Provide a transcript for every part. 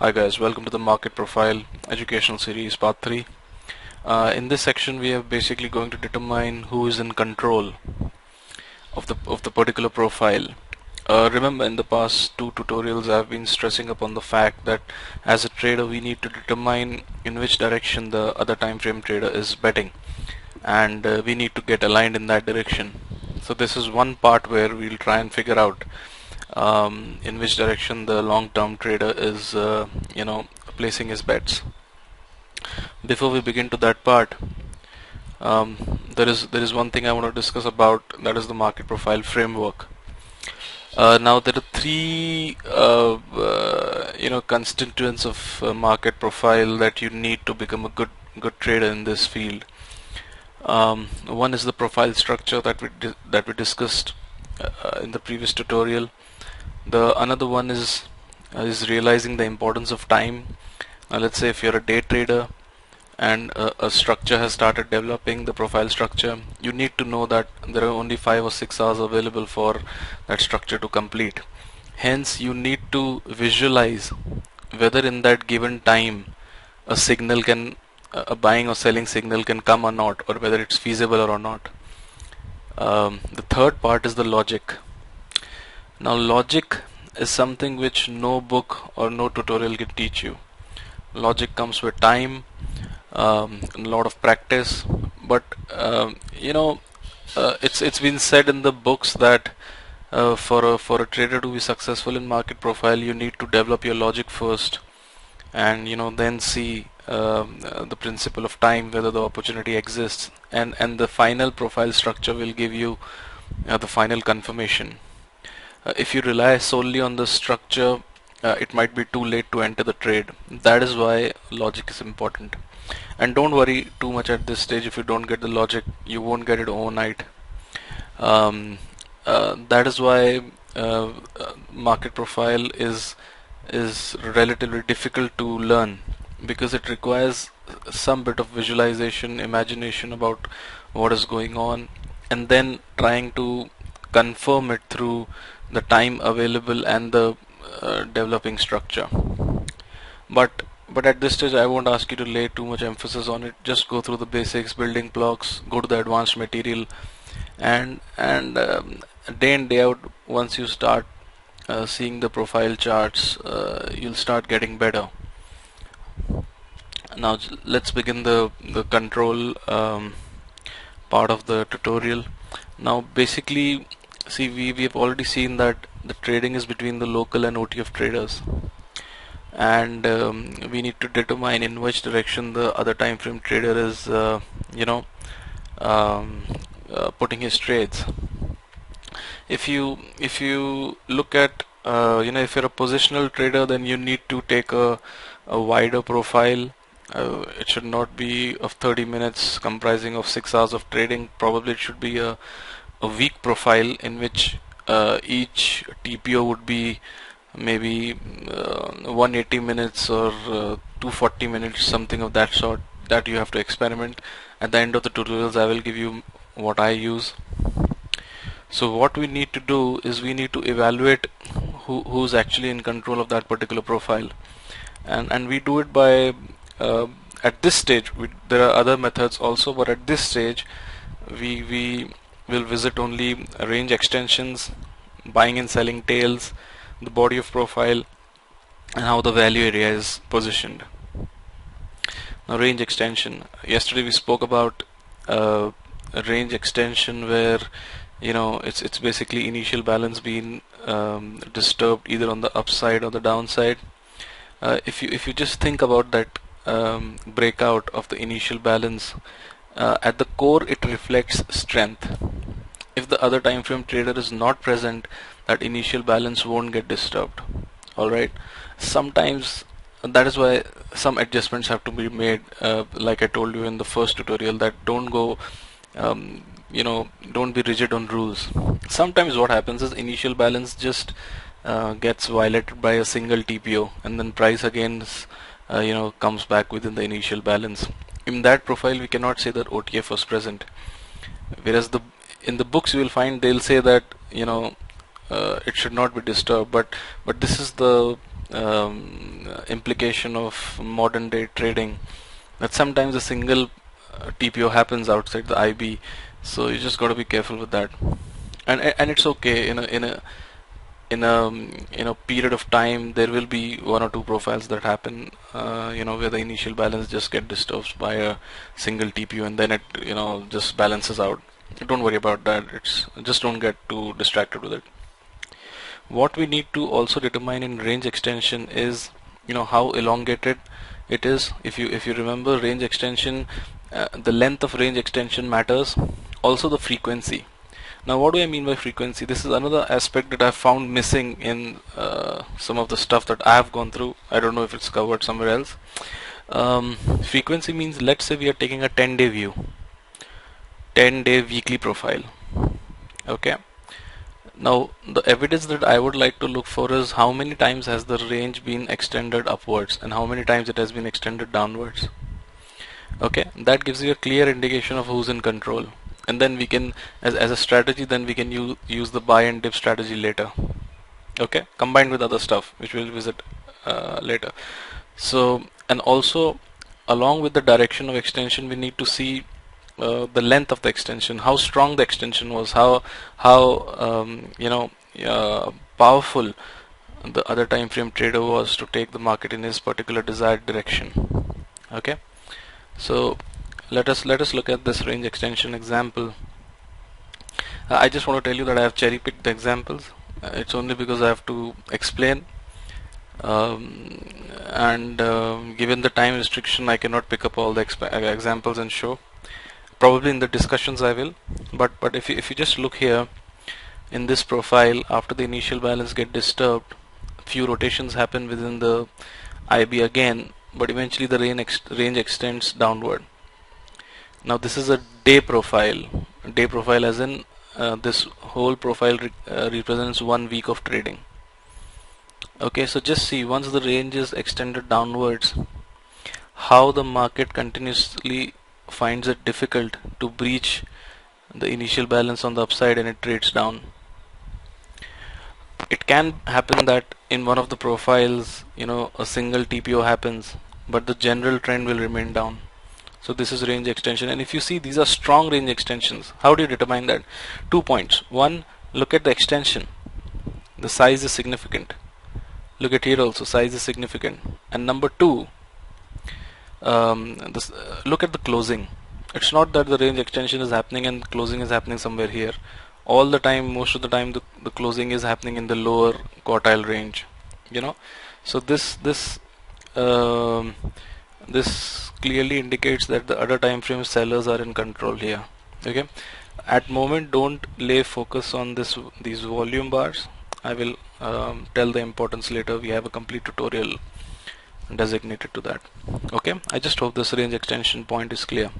Hi guys, welcome to the market profile educational series part 3. Uh, in this section we are basically going to determine who is in control of the of the particular profile. Uh, remember in the past two tutorials I have been stressing upon the fact that as a trader we need to determine in which direction the other time frame trader is betting and uh, we need to get aligned in that direction. So this is one part where we'll try and figure out um, in which direction the long-term trader is uh, you know placing his bets. Before we begin to that part um, there is there is one thing I want to discuss about that is the market profile framework. Uh, now there are three uh, uh you know constituents of market profile that you need to become a good good trader in this field. Um, one is the profile structure that we that we discussed uh, in the previous tutorial. The another one is uh, is realizing the importance of time. Uh, let's say if you're a day trader and a, a, structure has started developing the profile structure you need to know that there are only five or six hours available for that structure to complete. Hence you need to visualize whether in that given time a signal can a buying or selling signal can come or not or whether it's feasible or not um, the third part is the logic now logic is something which no book or no tutorial can teach you. Logic comes with time, um, a lot of practice, but um, you know uh, it's it's been said in the books that uh, for a for a trader to be successful in market profile you need to develop your logic first and you know then see um, uh, the principle of time whether the opportunity exists and and the final profile structure will give you uh, the final confirmation. Uh, if you rely solely on the structure uh, it might be too late to enter the trade. That is why logic is important. And don't worry too much at this stage. If you don't get the logic you won't get it overnight. Um, uh, that is why uh, market profile is is relatively difficult to learn because it requires some bit of visualization imagination about what is going on and then trying to confirm it through the time available and the uh, developing structure. But but at this stage I won't ask you to lay too much emphasis on it. Just go through the basics building blocks go to the advanced material and and um, day in day out once you start uh, seeing the profile charts uh, you'll start getting better now let's begin the the control um, part of the tutorial. Now basically see we, we have already seen that the trading is between the local and OTF traders. And um, we need to determine in which direction the other time frame trader is uh, you know um, uh, putting his trades. If you if you look at uh, you know if you're a positional trader then you need to take a, a wider profile uh, it should not be of 30 minutes comprising of 6 hours of trading. Probably it should be a a week profile in which uh, each TPO would be maybe uh, 180 minutes or uh, 240 minutes something of that sort that you have to experiment. At the end of the tutorials I will give you what I use. So what we need to do is we need to evaluate who, who's actually in control of that particular profile. And and we do it by uh, at this stage we, there are other methods also but at this stage we we will visit only range extensions buying and selling tails the body of profile and how the value area is positioned. Now range extension. Yesterday we spoke about uh, a range extension where you know it's it's basically initial balance being um, disturbed either on the upside or the downside. Uh, if you if you just think about that um, breakout of the initial balance uh, at the core it reflects strength. If the other time frame trader is not present that initial balance won't get disturbed. Alright sometimes that is why some adjustments have to be made uh, like I told you in the first tutorial that don't go um, you know don't be rigid on rules. Sometimes what happens is initial balance just uh, gets violated by a single TPO and then price again uh, you know comes back within the initial balance. In that profile we cannot say that OTF was present. Whereas the in the books you will find they'll say that you know uh, it should not be disturbed. But but this is the um, implication of modern day trading that sometimes a single uh, TPO happens outside the IB so you just got to be careful with that. And and it's okay in a in a in a in a period of time there will be one or two profiles that happen uh, you know where the initial balance just get disturbed by a single TPO and then it you know just balances out. Don't worry about that. It's just don't get too distracted with it. What we need to also determine in range extension is you know how elongated it is. If you if you remember range extension uh, the length of range extension matters. Also the frequency now what do I mean by frequency? This is another aspect that I found missing in uh, some of the stuff that I have gone through. I don't know if it's covered somewhere else. Um, frequency means let's say we are taking a 10 day view. 10 day weekly profile. Okay? Now the evidence that I would like to look for is how many times has the range been extended upwards and how many times it has been extended downwards. Okay? That gives you a clear indication of who's in control and then we can as, as a strategy then we can use, use the buy and dip strategy later. Okay? Combined with other stuff which we'll visit uh, later. So and also along with the direction of extension we need to see uh, the length of the extension how strong the extension was how how um, you know uh, powerful the other time frame trader was to take the market in his particular desired direction. Okay? So let us let us look at this range extension example. Uh, I just want to tell you that I have cherry picked the examples. Uh, it's only because I have to explain. Um, and uh, given the time restriction I cannot pick up all the uh, examples and show. Probably in the discussions I will. But but if you, if you just look here in this profile after the initial balance get disturbed few rotations happen within the IB again but eventually the range, ex range extends downward now this is a day profile. Day profile as in uh, this whole profile re uh, represents one week of trading. Okay so just see once the range is extended downwards how the market continuously finds it difficult to breach the initial balance on the upside and it trades down. It can happen that in one of the profiles you know a single TPO happens but the general trend will remain down so this is range extension. And if you see these are strong range extensions. How do you determine that? Two points. One look at the extension. The size is significant. Look at here also size is significant. And number two um, this, uh, look at the closing. It's not that the range extension is happening and closing is happening somewhere here. All the time most of the time the, the closing is happening in the lower quartile range you know. So this this um, this clearly indicates that the other time frame sellers are in control here okay? At moment don't lay focus on this these volume bars. I will um, tell the importance later. We have a complete tutorial designated to that okay? I just hope this range extension point is clear.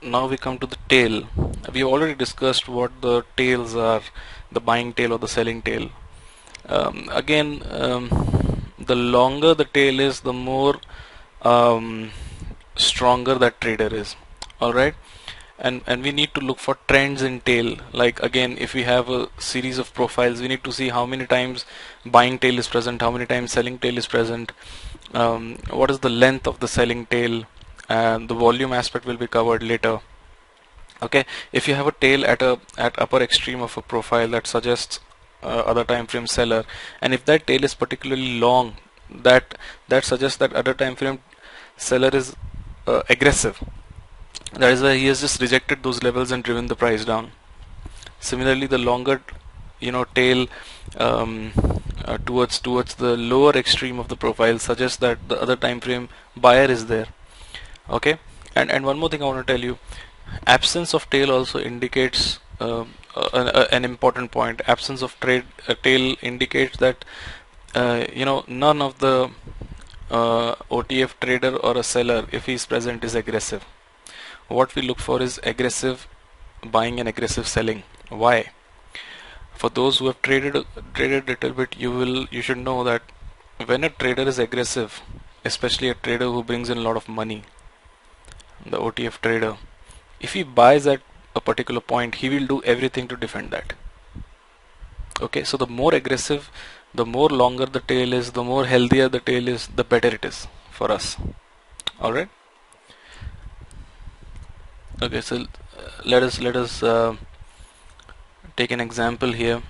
Now we come to the tail. We already discussed what the tails are the buying tail or the selling tail. Um, again um, the longer the tail is the more um, stronger that trader is. Alright? And and we need to look for trends in tail. Like again if we have a series of profiles we need to see how many times buying tail is present how many times selling tail is present um, what is the length of the selling tail and the volume aspect will be covered later. Okay? If you have a tail at a at upper extreme of a profile that suggests uh, other time frame seller. And if that tail is particularly long that that suggests that other time frame seller is uh, aggressive. That is why he has just rejected those levels and driven the price down. Similarly the longer you know tail um, uh, towards towards the lower extreme of the profile suggests that the other time frame buyer is there. Okay? And and one more thing I want to tell you. Absence of tail also indicates uh, an, an, important point. Absence of trade uh, tail indicates that uh, you know none of the uh, OTF trader or a seller if he is present is aggressive. What we look for is aggressive buying and aggressive selling. Why? For those who have traded traded a little bit you will you should know that when a trader is aggressive especially a trader who brings in a lot of money the OTF trader if he buys at a particular point he will do everything to defend that. Okay so the more aggressive the more longer the tail is the more healthier the tail is the better it is for us. Alright okay so uh, let us let us uh, take an example here.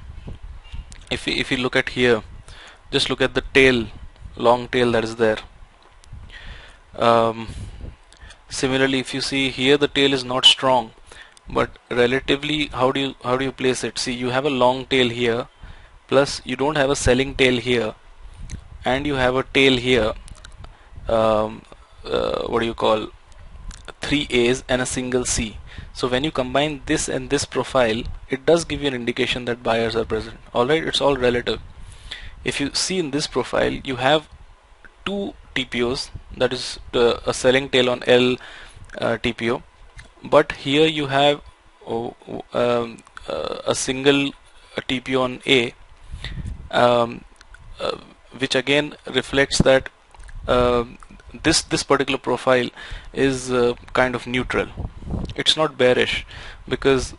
If we, if you look at here just look at the tail long tail that is there. Um, similarly if you see here the tail is not strong but relatively how do you how do you place it? See you have a long tail here plus you don't have a selling tail here and you have a tail here um, uh, what do you call three A's and a single C. So when you combine this and this profile it does give you an indication that buyers are present. Alright it's all relative. If you see in this profile you have two TPOs that is the, a selling tail on L uh, TPO but here you have oh, um, uh, a single TP on A um, uh, which again reflects that uh, this this particular profile is uh, kind of neutral. It's not bearish because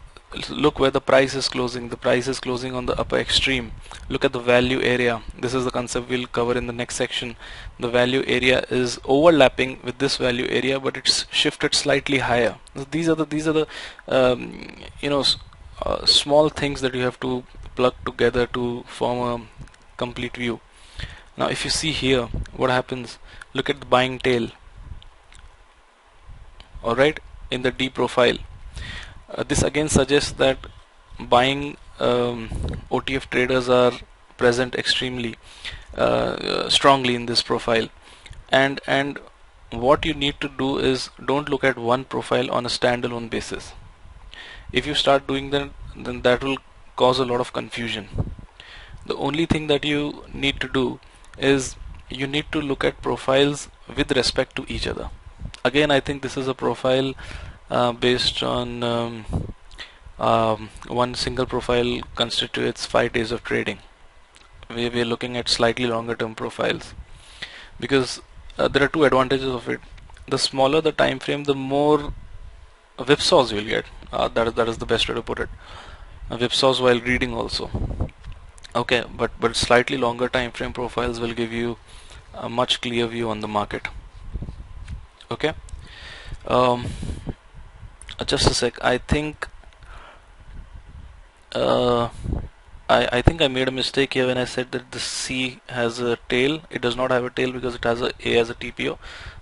look where the price is closing. The price is closing on the upper extreme. Look at the value area. This is the concept we'll cover in the next section. The value area is overlapping with this value area but it's shifted slightly higher. These are the these are the um, you know uh, small things that you have to plug together to form a complete view. Now if you see here what happens? Look at the buying tail. Alright in the D profile uh, this again suggests that buying um, OTF traders are present extremely uh, strongly in this profile. And and what you need to do is don't look at one profile on a standalone basis. If you start doing that then that will cause a lot of confusion. The only thing that you need to do is you need to look at profiles with respect to each other. Again I think this is a profile uh, based on um, um, one single profile constitutes five days of trading. We, we are looking at slightly longer term profiles because uh, there are two advantages of it. The smaller the time frame, the more whipsaws you'll get. Uh, that is that is the best way to put it. Uh, whipsaws while reading also. Okay, but but slightly longer time frame profiles will give you a much clear view on the market. Okay. Um, just a sec. I think uh, I, I think I made a mistake here when I said that the C has a tail. It does not have a tail because it has a A as a TPO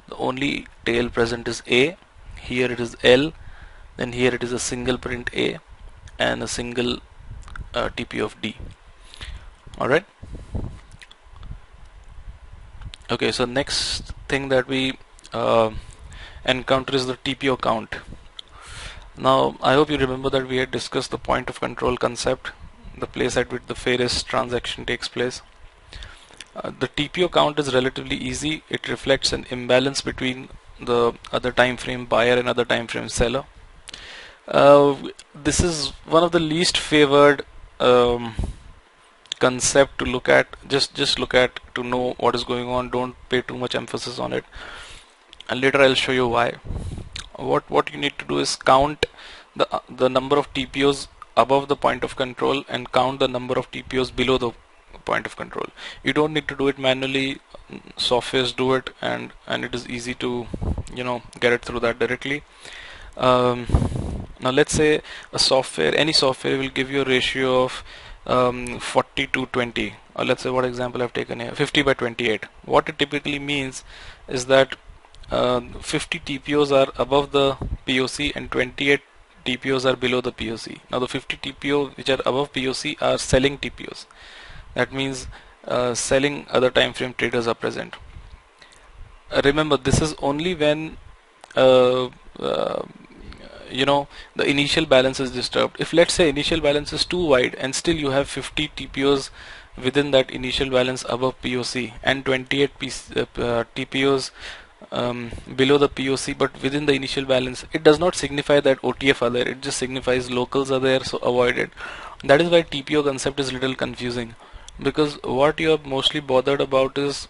the only tail present is A. Here it is L. Then here it is a single print A and a single uh, TPO of D. Alright? Okay so next thing that we uh, encounter is the TPO count now I hope you remember that we had discussed the point of control concept, the place at which the fairest transaction takes place. Uh, the TPO count is relatively easy. It reflects an imbalance between the other time frame buyer and other time frame seller. Uh, this is one of the least favored um, concept to look at. Just just look at to know what is going on. Don't pay too much emphasis on it. And later I'll show you why what what you need to do is count the the number of TPOs above the point of control and count the number of TPOs below the point of control. You don't need to do it manually. Softwares do it and and it is easy to you know get it through that directly. Um, now let's say a software any software will give you a ratio of um, 40 to 20 or let's say what example I've taken here 50 by 28 what it typically means is that uh, 50 TPOs are above the POC and 28 TPOs are below the POC. Now the 50 TPO which are above POC are selling TPOs. That means uh, selling other time frame traders are present. Uh, remember this is only when uh, uh, you know the initial balance is disturbed. If let's say initial balance is too wide and still you have 50 TPOs within that initial balance above POC and 28 TPOs um, below the POC but within the initial balance it does not signify that OTF are there. It just signifies locals are there so avoid it. That is why TPO concept is little confusing because what you are mostly bothered about is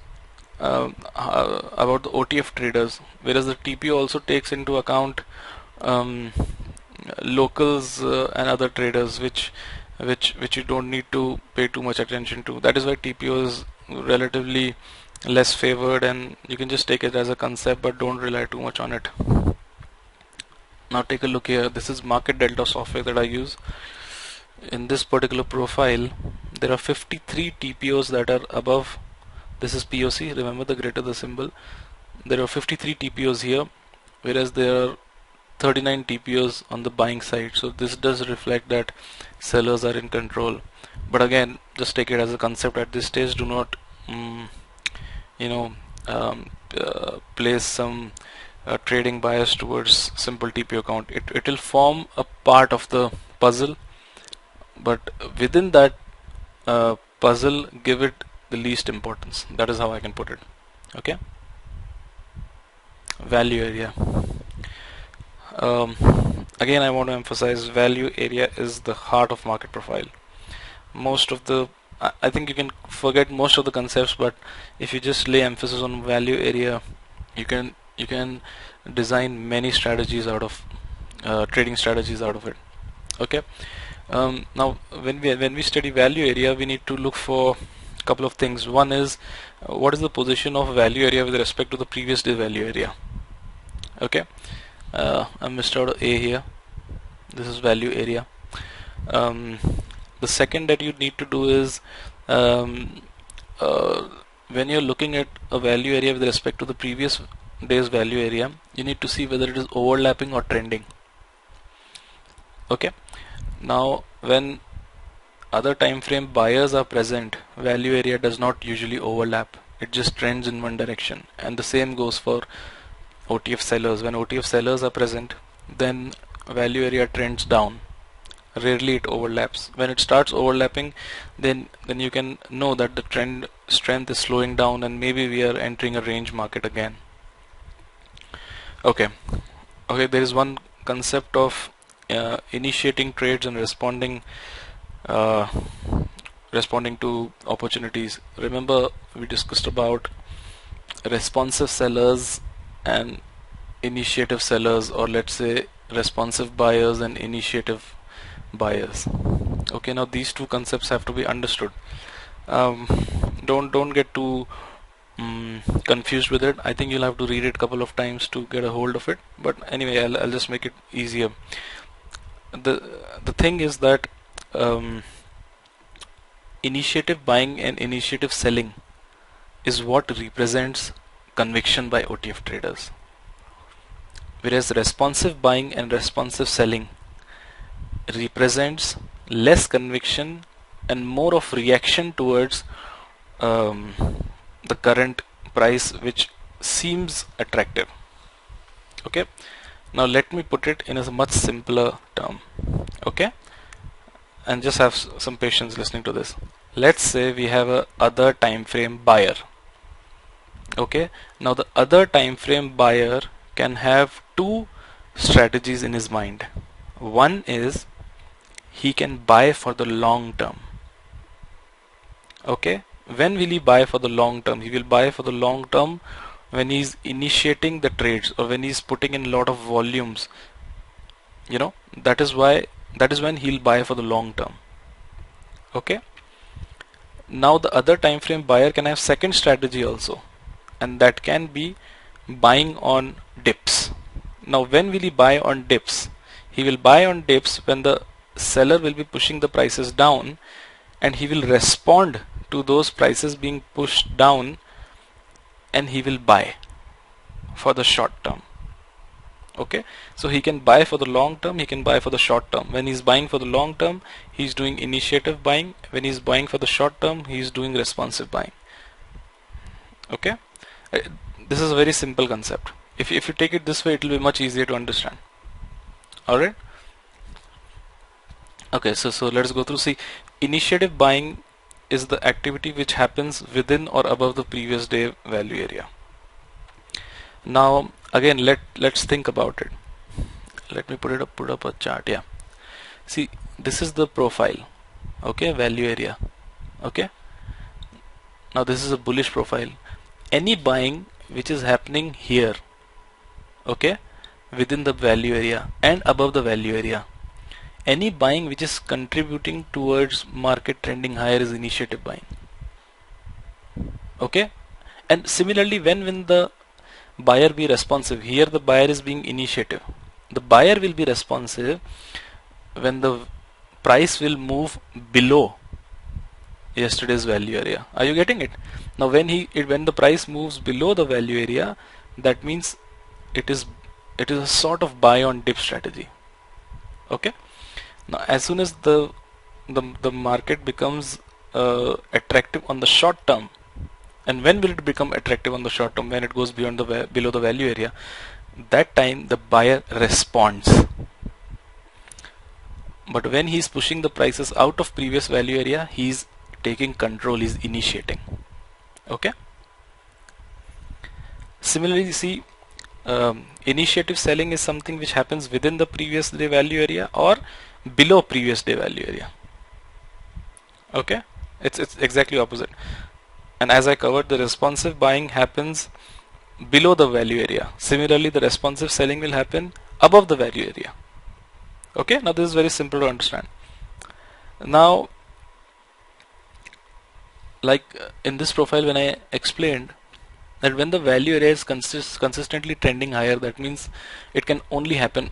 uh, uh, about the OTF traders whereas the TPO also takes into account um, locals uh, and other traders which which which you don't need to pay too much attention to. That is why TPO is relatively less favored and you can just take it as a concept but don't rely too much on it. Now take a look here. This is market delta software that I use. In this particular profile there are 53 TPOs that are above. This is POC remember the greater the symbol. There are 53 TPOs here whereas there are 39 TPOs on the buying side. So this does reflect that sellers are in control. But again just take it as a concept. At this stage do not um, you know um, uh, place some uh, trading bias towards simple TPO account. It, it will form a part of the puzzle but within that uh, puzzle give it the least importance. That is how I can put it. Okay? Value area. Um, again I want to emphasize value area is the heart of market profile. Most of the I think you can forget most of the concepts but if you just lay emphasis on value area you can you can design many strategies out of uh, trading strategies out of it. Okay? Um, now when we when we study value area we need to look for a couple of things. One is uh, what is the position of value area with respect to the previous day value area? Okay? Uh, I missed out A here. This is value area. Um, the second that you need to do is um, uh, when you're looking at a value area with respect to the previous day's value area you need to see whether it is overlapping or trending. Okay? Now when other time frame buyers are present value area does not usually overlap. It just trends in one direction. And the same goes for OTF sellers. When OTF sellers are present then value area trends down rarely it overlaps. When it starts overlapping then then you can know that the trend strength is slowing down and maybe we are entering a range market again. Okay. Okay there is one concept of uh, initiating trades and responding uh, responding to opportunities. Remember we discussed about responsive sellers and initiative sellers or let's say responsive buyers and initiative buyers okay now these two concepts have to be understood. Um, don't don't get too um, confused with it. I think you'll have to read it couple of times to get a hold of it. But anyway I'll, I'll just make it easier. The the thing is that um, initiative buying and initiative selling is what represents conviction by OTF traders. Whereas responsive buying and responsive selling represents less conviction and more of reaction towards um, the current price which seems attractive. Okay? Now let me put it in a much simpler term. Okay? And just have some patience listening to this. Let's say we have a other time frame buyer. Okay? Now the other time frame buyer can have two strategies in his mind. One is he can buy for the long term. Okay? When will he buy for the long term? He will buy for the long term when he's initiating the trades or when he's putting in a lot of volumes. You know that is why that is when he'll buy for the long term. Okay? Now the other time frame buyer can have second strategy also and that can be buying on dips. Now when will he buy on dips? He will buy on dips when the seller will be pushing the prices down and he will respond to those prices being pushed down and he will buy for the short term. Okay? So he can buy for the long term he can buy for the short term. When he's buying for the long term he's doing initiative buying. When he's buying for the short term he's doing responsive buying. Okay? Uh, this is a very simple concept. If, if you take it this way it will be much easier to understand. Alright okay so so let's go through. See initiative buying is the activity which happens within or above the previous day value area. Now again let let's think about it. Let me put it up put up a chart yeah. See this is the profile okay value area okay. Now this is a bullish profile. Any buying which is happening here okay within the value area and above the value area any buying which is contributing towards market trending higher is initiative buying. Okay? And similarly when when the buyer be responsive here the buyer is being initiative. The buyer will be responsive when the price will move below yesterday's value area. Are you getting it? Now when he it, when the price moves below the value area that means it is it is a sort of buy on dip strategy. Okay now as soon as the the, the market becomes uh, attractive on the short term and when will it become attractive on the short term when it goes beyond the below the value area that time the buyer responds. But when he's pushing the prices out of previous value area he's taking control he's initiating. Okay? Similarly you see um, initiative selling is something which happens within the previous day value area or below previous day value area. Okay? It's it's exactly opposite. And as I covered the responsive buying happens below the value area. Similarly the responsive selling will happen above the value area. Okay? Now this is very simple to understand. Now like uh, in this profile when I explained that when the value area is consist consistently trending higher that means it can only happen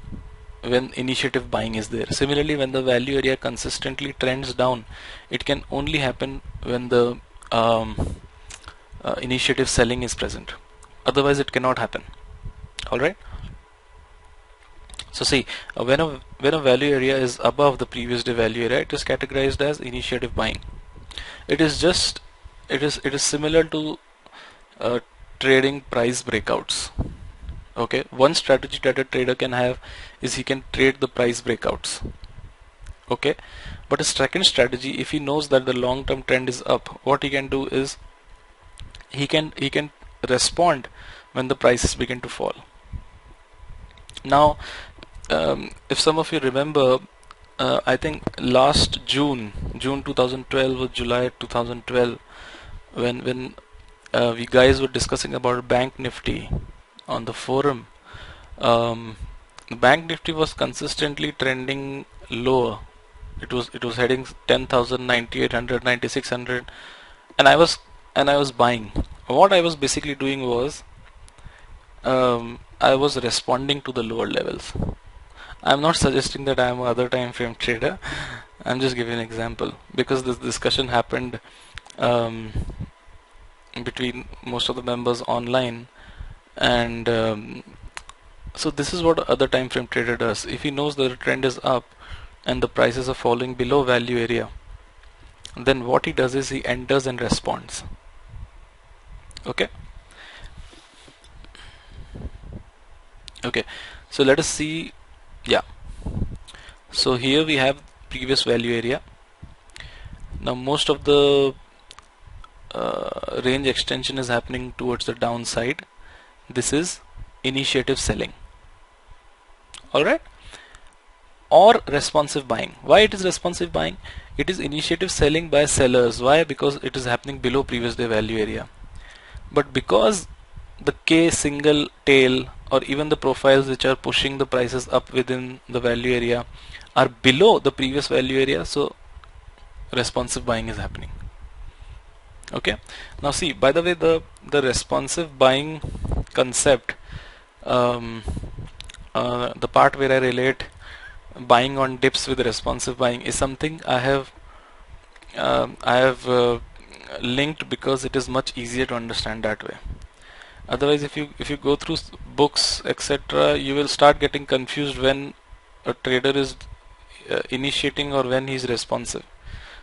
when initiative buying is there. Similarly when the value area consistently trends down it can only happen when the um, uh, initiative selling is present. Otherwise it cannot happen. Alright so see uh, when a when a value area is above the previous day value area it is categorized as initiative buying. It is just it is it is similar to uh, trading price breakouts okay one strategy that a trader can have is he can trade the price breakouts. Okay but a second strategy if he knows that the long-term trend is up what he can do is he can he can respond when the prices begin to fall. Now um, if some of you remember uh, I think last June June 2012 or July 2012 when when uh, we guys were discussing about bank nifty on the forum. Um, bank nifty was consistently trending lower. It was it was heading 10,000 9800 9600 and I was and I was buying. What I was basically doing was um, I was responding to the lower levels. I'm not suggesting that I'm other time frame trader. I'm just giving an example. Because this discussion happened um, between most of the members online and um, so this is what other time frame trader does. If he knows that the trend is up and the prices are falling below value area then what he does is he enters and responds. Okay? Okay. So let us see. Yeah. So here we have previous value area. Now most of the uh, range extension is happening towards the downside this is initiative selling. Alright? Or responsive buying. Why it is responsive buying? It is initiative selling by sellers. Why? Because it is happening below previous day value area. But because the K single tail or even the profiles which are pushing the prices up within the value area are below the previous value area so responsive buying is happening. Okay? Now see by the way the the responsive buying concept um, uh, the part where I relate buying on dips with responsive buying is something I have uh, I have uh, linked because it is much easier to understand that way. Otherwise if you if you go through books etc you will start getting confused when a trader is uh, initiating or when he's responsive.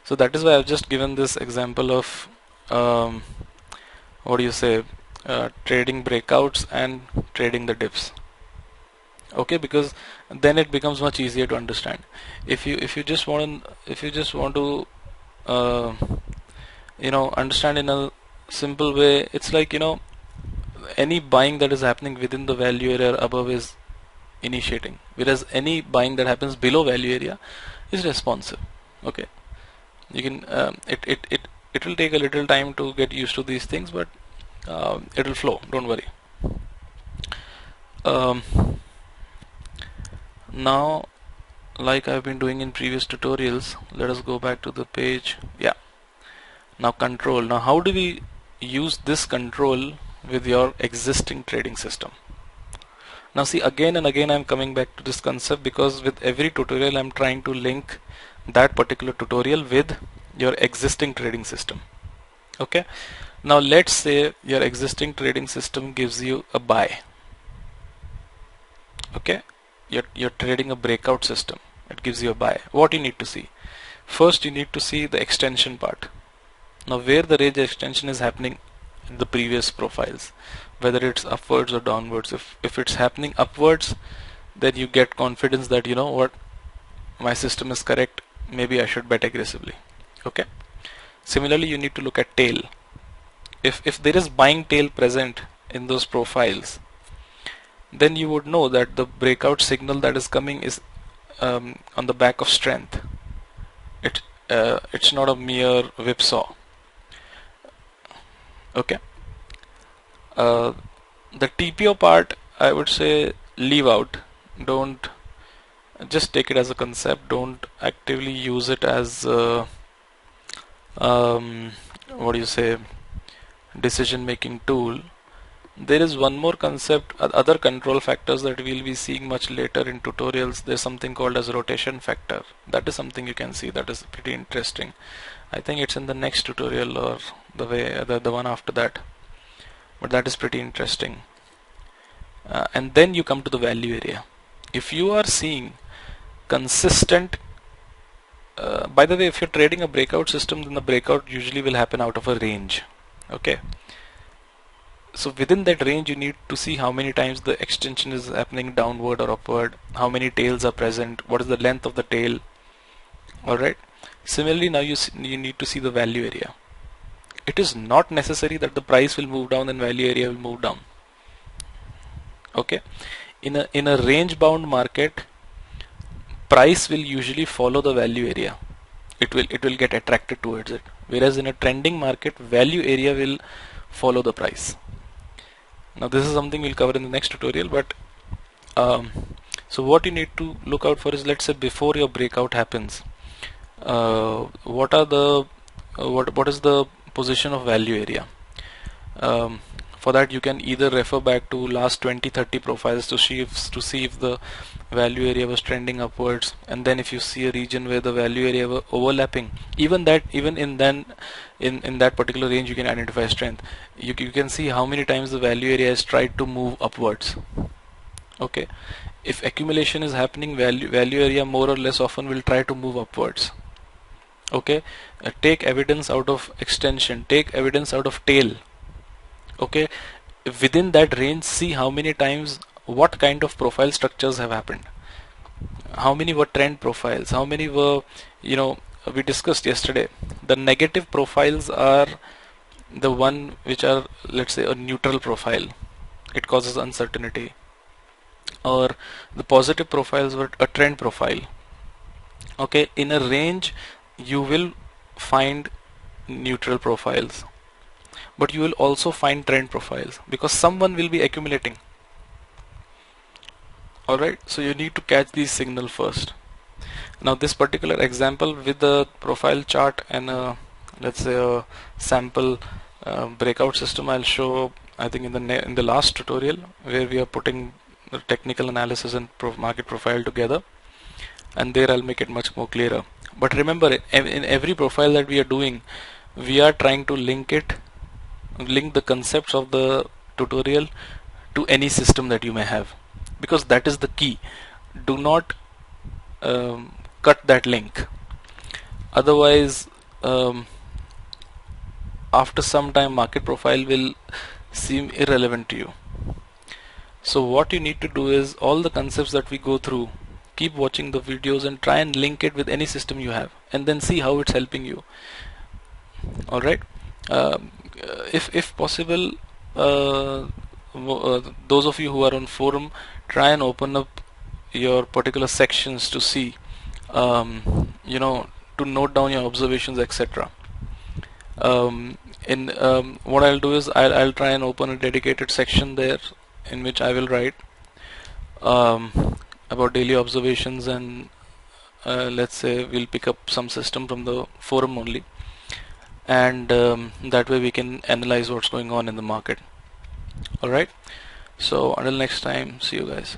So that is why I've just given this example of um, what do you say uh, trading breakouts and trading the dips okay because then it becomes much easier to understand. If you if you just want if you just want to uh, you know understand in a simple way it's like you know any buying that is happening within the value area above is initiating. Whereas any buying that happens below value area is responsive. Okay. You can um, it, it it it will take a little time to get used to these things but uh, it will flow don't worry. Um, now like I've been doing in previous tutorials let us go back to the page. Yeah. Now control. Now how do we use this control with your existing trading system? Now see again and again I'm coming back to this concept because with every tutorial I'm trying to link that particular tutorial with your existing trading system. Okay now let's say your existing trading system gives you a buy. Okay? You're, you're trading a breakout system. It gives you a buy. What you need to see? First you need to see the extension part. Now where the range extension is happening in the previous profiles whether it's upwards or downwards if if it's happening upwards then you get confidence that you know what my system is correct. Maybe I should bet aggressively. Okay? Similarly you need to look at tail if if there is buying tail present in those profiles then you would know that the breakout signal that is coming is um, on the back of strength. It uh, it's not a mere whipsaw. Okay? Uh, the TPO part I would say leave out. Don't just take it as a concept. Don't actively use it as uh, um, what do you say decision making tool there is one more concept other control factors that we'll be seeing much later in tutorials. There's something called as rotation factor. That is something you can see that is pretty interesting. I think it's in the next tutorial or the way the, the one after that. But that is pretty interesting. Uh, and then you come to the value area. If you are seeing consistent uh, by the way if you're trading a breakout system then the breakout usually will happen out of a range okay. So within that range you need to see how many times the extension is happening downward or upward how many tails are present what is the length of the tail. Alright. Similarly now you, you need to see the value area. It is not necessary that the price will move down and value area will move down. Okay. In a in a range bound market price will usually follow the value area. It will it will get attracted towards it whereas in a trending market value area will follow the price. Now this is something we'll cover in the next tutorial but um, so what you need to look out for is let's say before your breakout happens uh, what are the uh, what what is the position of value area? Um, for that you can either refer back to last 20 30 profiles to see if to see if the value area was trending upwards. And then if you see a region where the value area were overlapping even that even in then in in that particular range you can identify strength. You, you can see how many times the value area has tried to move upwards. Okay? If accumulation is happening value value area more or less often will try to move upwards. Okay? Uh, take evidence out of extension. Take evidence out of tail. Okay? Within that range see how many times what kind of profile structures have happened? How many were trend profiles? How many were you know we discussed yesterday the negative profiles are the one which are let's say a neutral profile. It causes uncertainty. Or the positive profiles were a trend profile. Okay in a range you will find neutral profiles. But you will also find trend profiles because someone will be accumulating alright so you need to catch the signal first. Now this particular example with the profile chart and a, let's say a sample uh, breakout system I'll show I think in the in the last tutorial where we are putting the technical analysis and market profile together. And there I'll make it much more clearer. But remember in every profile that we are doing we are trying to link it link the concepts of the tutorial to any system that you may have because that is the key. Do not um, cut that link. Otherwise um, after some time market profile will seem irrelevant to you. So what you need to do is all the concepts that we go through keep watching the videos and try and link it with any system you have and then see how it's helping you. Alright um, if, if possible uh, uh, those of you who are on forum try and open up your particular sections to see um, you know to note down your observations etc um, in um, what I'll do is I'll, I'll try and open a dedicated section there in which I will write um, about daily observations and uh, let's say we'll pick up some system from the forum only. And um, that way we can analyze what's going on in the market. Alright so until next time see you guys